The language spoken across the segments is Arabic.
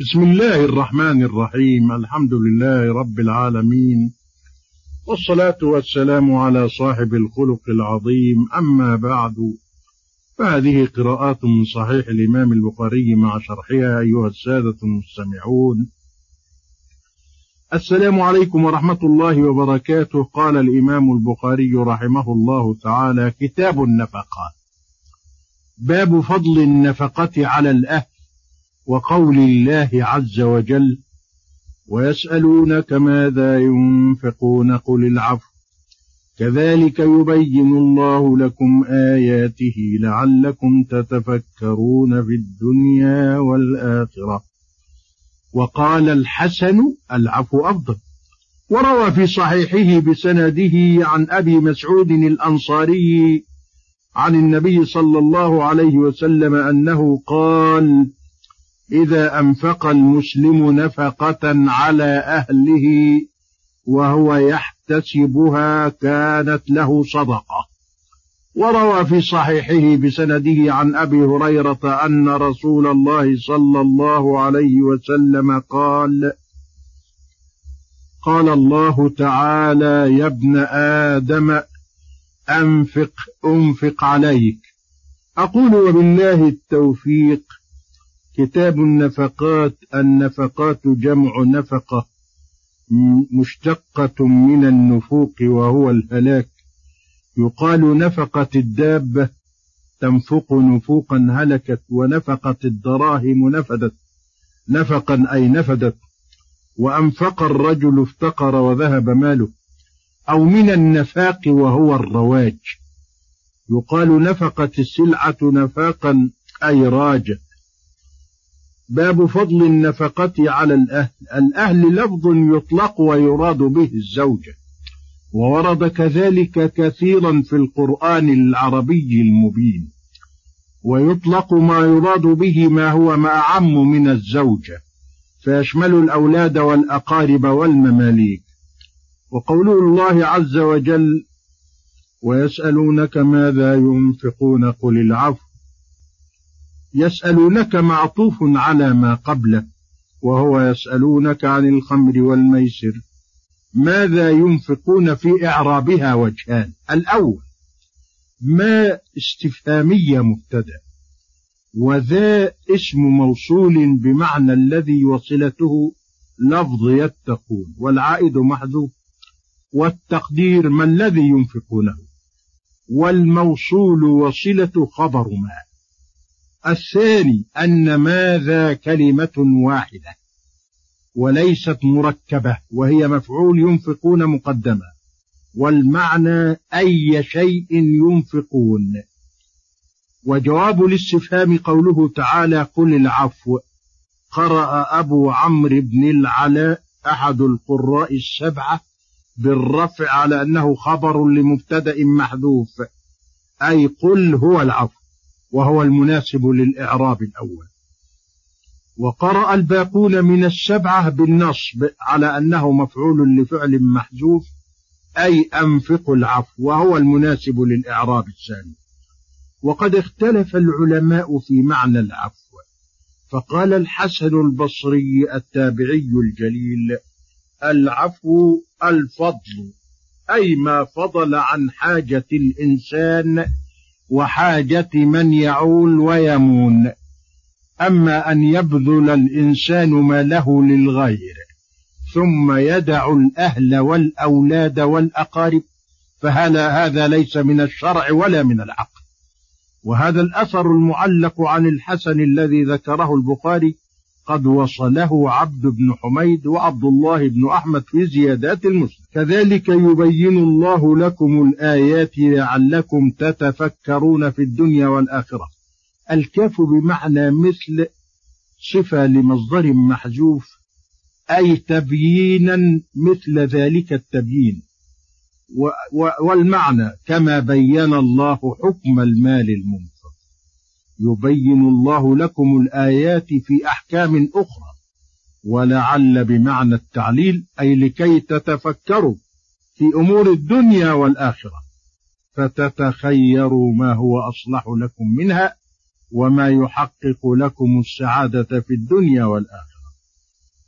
بسم الله الرحمن الرحيم. الحمد لله رب العالمين. والصلاة والسلام على صاحب الخلق العظيم. أما بعد فهذه قراءات من صحيح الإمام البخاري مع شرحها أيها السادة المستمعون. السلام عليكم ورحمة الله وبركاته. قال الإمام البخاري رحمه الله تعالى كتاب النفقات. باب فضل النفقة على الأهل. وقول الله عز وجل ويسألونك ماذا ينفقون قل العفو. كذلك يبين الله لكم آياته لعلكم تتفكرون في الدنيا والآخرة. وقال الحسن العفو أفضل. وروى في صحيحه بسنده عن أبي مسعود الأنصاري عن النبي صلى الله عليه وسلم أنه قال إذا أنفق المسلم نفقة على أهله وهو يحتسبها كانت له صدقة. وروى في صحيحه بسنده عن أبي هريرة أن رسول الله صلى الله عليه وسلم قال قال الله تعالى يا ابن آدم أنفق أنفق عليك. أقول وبالله التوفيق. كتاب النفقات النفقات جمع نفقة مشتقة من النفوق وهو الهلاك. يقال نفقت الدابة تنفق نفوقا هلكت ونفقت الدراهم نفدت. نفقا أي نفدت. وأنفق الرجل افتقر وذهب ماله. أو من النفاق وهو الرواج. يقال نفقت السلعة نفاقا أي راجت باب فضل النفقة على الأهل. الأهل لفظ يطلق ويراد به الزوجة. وورد كذلك كثيرا في القرآن العربي المبين. ويطلق ما يراد به ما هو ما أعم من الزوجة. فيشمل الأولاد والأقارب والمماليك. وقوله الله عز وجل ويسألونك ماذا ينفقون قل العفو يسألونك معطوف على ما قبله وهو يسألونك عن الخمر والميسر ماذا ينفقون في إعرابها وجهان؟ الأول ما استفهامية مبتدأ وذا اسم موصول بمعنى الذي وصلته لفظ يتقون والعائد محذوف والتقدير ما الذي ينفقونه والموصول وصلة خبر ما. الثاني أن ماذا كلمة واحدة وليست مركبة وهي مفعول ينفقون مقدمة والمعنى أي شيء ينفقون. وجواب الاستفهام قوله تعالى قل العفو قرأ أبو عمرو بن العلاء أحد القراء السبعة بالرفع على أنه خبر لمبتدأ محذوف أي قل هو العفو. وهو المناسب للإعراب الأول. وقرأ الباقون من السبعة بالنصب على أنه مفعول لفعل محذوف أي أنفق العفو وهو المناسب للإعراب الثاني. وقد اختلف العلماء في معنى العفو فقال الحسن البصري التابعي الجليل العفو الفضل أي ما فضل عن حاجة الإنسان وحاجة من يعول ويمون. أما أن يبذل الإنسان ما له للغير ثم يدع الأهل والأولاد والأقارب فهلا هذا ليس من الشرع ولا من العقل وهذا الأثر المعلق عن الحسن الذي ذكره البخاري قد وصله عبد بن حميد وعبد الله بن أحمد في زيادات المسلم كذلك يبين الله لكم الآيات لعلكم تتفكرون في الدنيا والآخرة. الكاف بمعنى مثل صفة لمصدر محذوف أي تبيينا مثل ذلك التبيين. والمعنى كما بين الله حكم المال المنفق يبين الله لكم الآيات في أحكام أخرى ولعل بمعنى التعليل أي لكي تتفكروا في أمور الدنيا والآخرة. فتتخيروا ما هو أصلح لكم منها وما يحقق لكم السعادة في الدنيا والآخرة.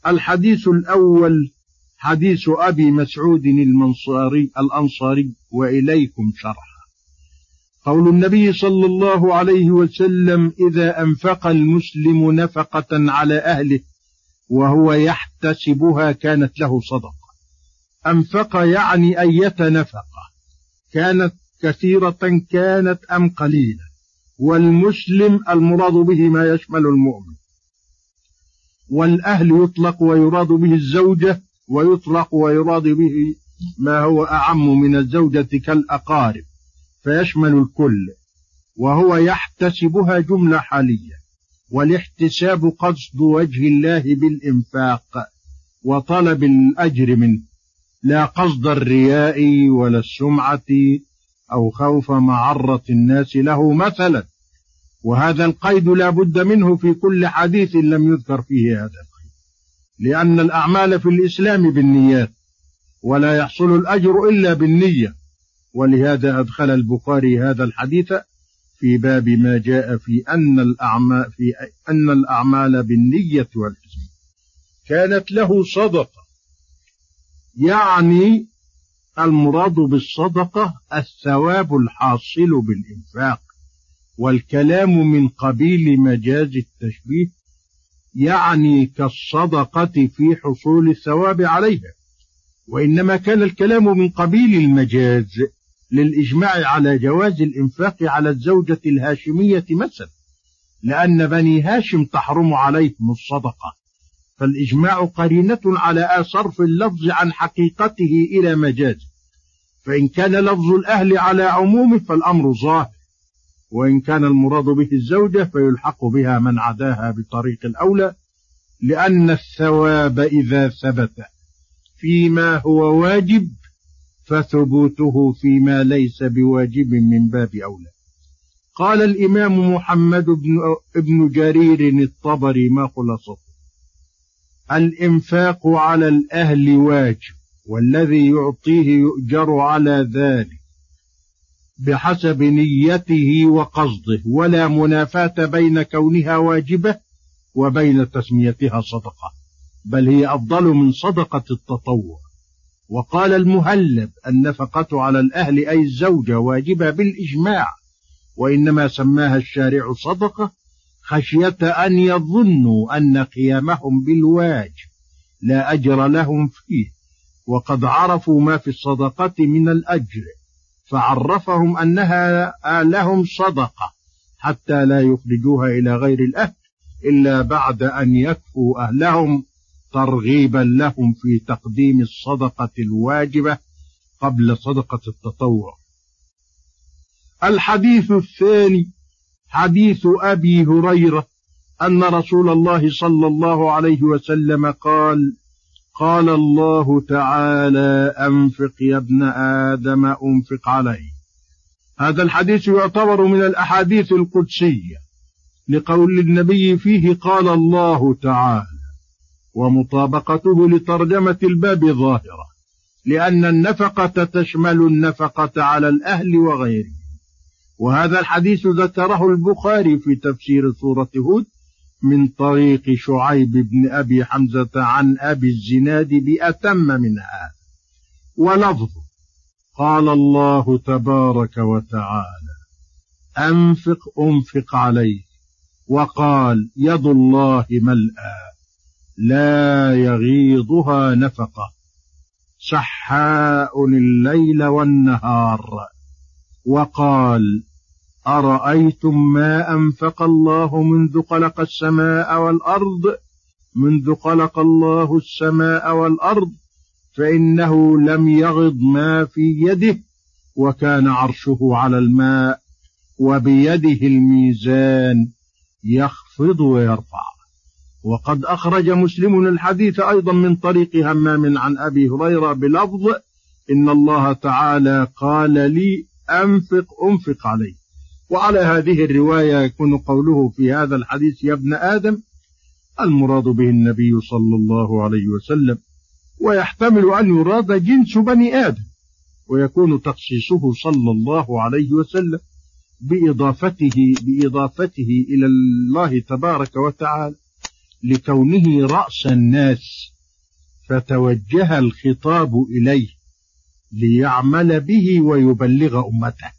الحديث الأول حديث أبي مسعود المنصاري الأنصاري وإليكم شرحا. قول النبي صلى الله عليه وسلم إذا أنفق المسلم نفقة على أهله وهو يحتسبها كانت له صدقة. أنفق يعني أية نفقة. كانت كثيرة كانت أم قليلة. والمسلم المراد به ما يشمل المؤمن. والأهل يطلق ويراد به الزوجة ويطلق ويراد به ما هو أعم من الزوجة كالأقارب. فيشمل الكل وهو يحتسبها جملة حالية والاحتساب قصد وجه الله بالإنفاق وطلب الأجر منه لا قصد الرياء ولا السمعة أو خوف معرة الناس له مثلا. وهذا القيد لا بد منه في كل حديث لم يذكر فيه هذا القيد لأن الأعمال في الإسلام بالنيات ولا يحصل الأجر إلا بالنية. ولهذا أدخل البخاري هذا الحديث في باب ما جاء في أن الأعمال في أن الأعمال بالنية والإثم كانت له صدقة. يعني المراد بالصدقة الثواب الحاصل بالإنفاق. والكلام من قبيل مجاز التشبيه يعني كالصدقة في حصول الثواب عليها. وإنما كان الكلام من قبيل المجاز. للإجماع على جواز الإنفاق على الزوجة الهاشمية مثلا لأن بني هاشم تحرم عليهم الصدقة. فالإجماع قرينة على صرف اللفظ عن حقيقته إلى مجازه فإن كان لفظ الأهل على عمومه فالأمر ظاهر. وإن كان المراد به الزوجة فيلحق بها من عداها بطريق الأولى لأن الثواب إذا ثبت فيما هو واجب فثبوته فيما ليس بواجب من باب أولى. قال الإمام محمد بن, ابن جرير الطبري ما خلصته الإنفاق على الأهل واجب والذي يعطيه يؤجر على ذلك بحسب نيته وقصده ولا منافاة بين كونها واجبة وبين تسميتها صدقة بل هي أفضل من صدقة التطوع. وقال المهلب النفقة على الأهل أي الزوجة واجبة بالإجماع وإنما سماها الشارع صدقة خشية أن يظنوا أن قيامهم بالواجب لا أجر لهم فيه وقد عرفوا ما في الصدقة من الأجر فعرفهم أنها لهم صدقة حتى لا يخرجوها إلى غير الأهل إلا بعد أن يكفوا أهلهم ترغيبا لهم في تقديم الصدقة الواجبة قبل صدقة التطوع. الحديث الثاني حديث أبي هريرة أن رسول الله صلى الله عليه وسلم قال قال الله تعالى أنفق يا ابن آدم أنفق عليه. هذا الحديث يعتبر من الأحاديث القدسية لقول النبي فيه قال الله تعالى. ومطابقته لترجمة الباب ظاهرة لأن النفقة تشمل النفقة على الأهل وغيرهم. وهذا الحديث ذكره البخاري في تفسير سورة هود من طريق شعيب بن أبي حمزة عن أبي الزناد بأتم من هذا ولفظ قال الله تبارك وتعالى أنفق أنفق عليه وقال يد الله ملأى. لا يغيضها نفقة. سحاء الليل والنهار. وقال أرأيتم ما أنفق الله منذ خلق السماء والأرض؟ منذ خلق الله السماء والأرض فإنه لم يغض ما في يده وكان عرشه على الماء وبيده الميزان يخفض ويرفع. وقد أخرج مسلم الحديث أيضا من طريق همام عن أبي هريرة بلفظ إن الله تعالى قال لي أنفق أنفق عليه وعلى هذه الرواية يكون قوله في هذا الحديث يا ابن آدم المراد به النبي صلى الله عليه وسلم. ويحتمل أن يراد جنس بني آدم. ويكون تخصيصه صلى الله عليه وسلم بإضافته بإضافته إلى الله تبارك وتعالى. لكونه رأس الناس فتوجه الخطاب إليه ليعمل به ويبلغ أمته.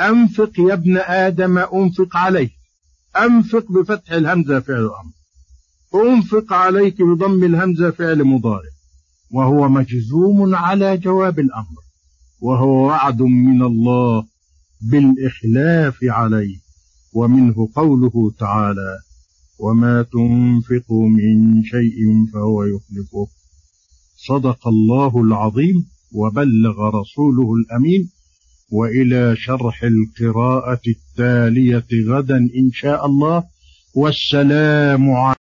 أنفق يا ابن آدم أنفق عليك. أنفق بفتح الهمزة فعل أمر. أنفق عليك بضم الهمزة فعل مضارع. وهو مجزوم على جواب الأمر. وهو وعد من الله بالإخلاف عليه. ومنه قوله تعالى وما تنفقوا من شيء فهو يخلفه. صدق الله العظيم وبلغ رسوله الأمين. وإلى شرح القراءة التالية غدا إن شاء الله. والسلام عليكم